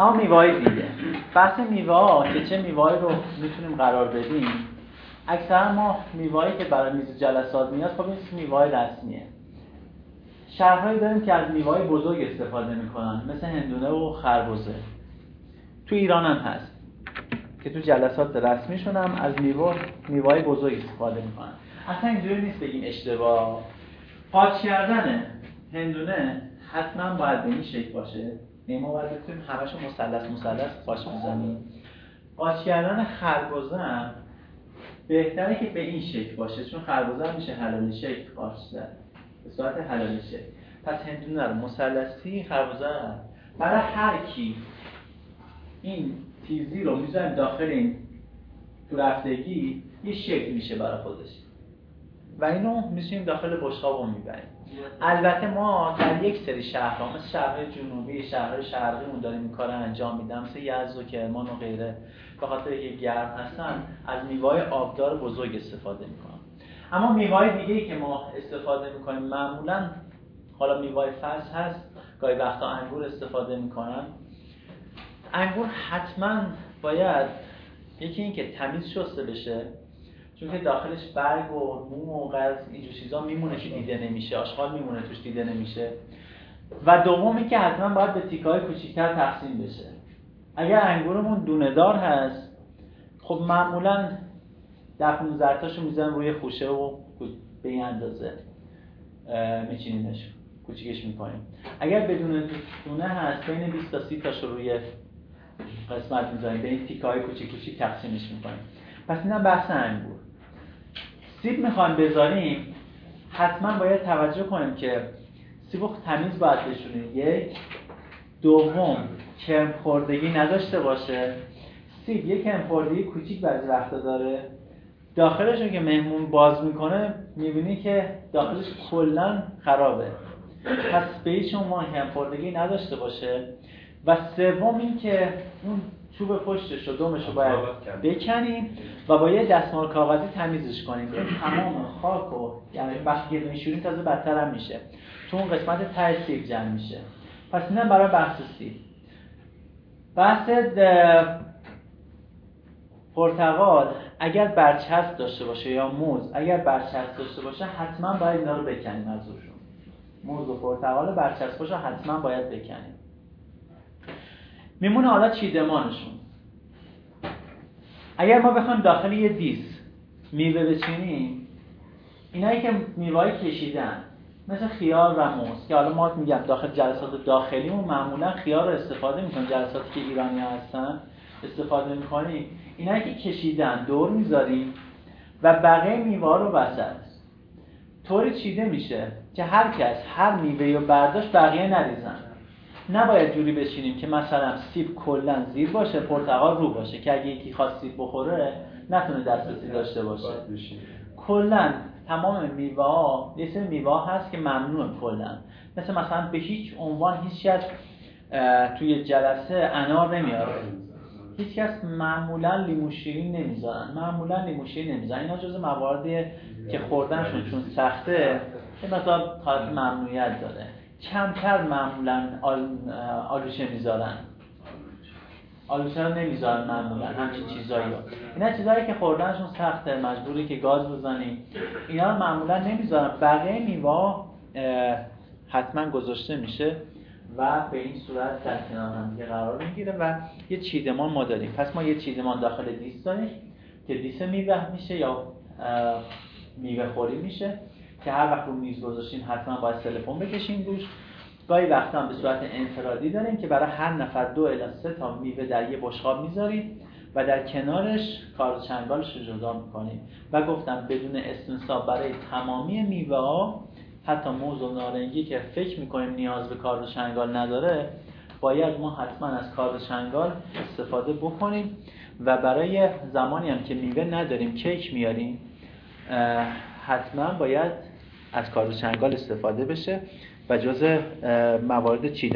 اما میوه دیگه. بحث میوه که چه میوه رو می‌تونیم قرار بدیم اکثر ما میوهی که برای میز جلسات میاد خب این میوه رسمیه. شهرهایی داریم که از میوه بزرگ استفاده می‌کنن مثل هندونه و خربزه تو ایران هم هست که تو جلسات رسمیشون هم از میوه میوه بزرگ استفاده می‌کنن. اصلا اینجوری نیست بگیم اشتباه. پاچ کردن هندونه حتما باید به این شکل باشه. ما باید بتونیم همشو مثلث مثلث پاچ بزنیم. پاچ کردن خربزه هم بهتره که به این شکل باشه چون خربزه میشه حلالی شکل پاچ زد. به صورت حلالی شکل. پس هندونه رو مثلثی خربزه برای هر کی این تیزی رو می‌ذاریم داخل این تو رفتگی یه شکل میشه برای خودش. و اینو میشیم داخل بشقاب رو می‌بریم. البته ما در یک سری شهرها مثل شهرهای جنوبی شهرهای شرقی اون داریم این کار انجام میدم مثل یزد و کرمان و غیره. به خاطر که گرم هستن از میوه آبدار بزرگ استفاده می‌کنم اما میوه دیگه که ما استفاده می‌کنیم معمولا حالا میوه فصل هست گاهی وقتا انگور استفاده می‌کنن. انگور حتما باید یکی این که تمیز شسته بشه. چون که داخلش برگ و موم و غز اینجور چیزا میمونه که دیده نمیشه آشغال میمونه توش دیده نمیشه. و دومی که حتما باید به تیکه های کوچیکتر تقسیم بشه. اگر انگورمون دونه دار هست خب معمولا دفن زرتاشو می‌زنیم روی خوشه و به این اندازه میچینیمش کوچیکش می‌کنیم. اگر بدون دونه هست بین 20 تا 30 تاشو روی قسمت می‌ذاریم. به این تیکه های کوچیک کوچیک تقسیمش می‌کنیم. پس اینم بحث انگور. سیب می‌خوایم بذاریم حتما باید توجه کنیم که سیب تمیز باید بشونیم یک. دوم کرم خوردگی نداشته باشه. سیب یک کرم خوردگی کوچیک بعضی وقتا داره. داخلشون که مهمون باز می‌کنه می‌بینی که داخلش کلا خرابه. پس به هیچ عنوان کرم خوردگی نداشته باشه. و سوم این که اون چوب پشتش و دومش رو باید بکنیم و با یه دستمال کاغذی تمیزش کنیم. که تمام خاک و یعنی وقتی میشوریم تازه بدتر هم میشه. تو اون قسمت ته سیب جمع میشه. پس اینم برای بحث سیب. بحث پرتقال اگر برچسب داشته باشه یا موز اگر برچسب داشته باشه حتما باید اینا رو بکنیم از روشون. موز و پرتقال برچسب باشه حتما باید بکنیم. میمونه حالا چیدمانشون اگر ما بخوایم داخل یه دیس میوه بچینیم اینایی که میوه کشیدن مثل خیار و موز که حالا ما میگم داخل جلسات داخلیمون معمولا خیار رو استفاده می‌کنیم جلساتی که ایرانی هستن استفاده می‌کنیم. اینایی که کشیدن دور می‌ذاریم و بقیه میوه رو وسط. طوری چیده میشه که هر کس هر میوه رو برداشت بقیه نریزن. نباید جوری بچینیم که مثلا سیب کلا زیر باشه پرتقال رو باشه که اگه یکی خواست سیب بخوره نتونه دسترسی داشته باشه. کلا تمام میوه ها یه سری میوه هست که ممنوع کلا. مثل مثلا به هیچ عنوان هیچ کس توی جلسه انار نمیاره. هیچ کس معمولا لیمو شیرین نمی‌ذارن. معمولا لیمو شیرین نمی‌ذارن. اینا جز مواردی که خوردنشون چون سخته که مثلا ممنوعیت داره. کمتر معمولا آلوشه می‌ذارن. آلوشه رو نمی‌ذارن معمولا همچین چیزایی رو. اینا چیزایی که خوردنشون سخته مجبوری که گاز بزنیم. اینا رو معمولا نمی‌ذارن. بقیه میوا حتما گذاشته میشه و به این صورت در کنار هم قرار می‌گیره و یه چیدمان ما داریم. پس ما یه چیدمان داخل دیست داریم که دیست میوه میشه یا میوه خوری میشه. که هر وقت رو میز گذاشتیم حتما باید تلفن بکشیم روش. گاهی وقتا هم به صورت انفرادی داریم که برای هر نفر دو الی سه تا میوه در یه بشقاب می‌ذاریم و در کنارش کار چنگالش رو جدا می‌کنیم و گفتم بدون استنساب برای تمامی میوه ها حتی موز و نارنگی که فکر می‌کنیم نیاز به کارد چنگال نداره باید ما حتما از کارد چنگال استفاده بکنیم و برای زمانی هم که میوه نداریم کیک میاریم حتما باید از کارد چنگال استفاده بشه و جز موارد چیدن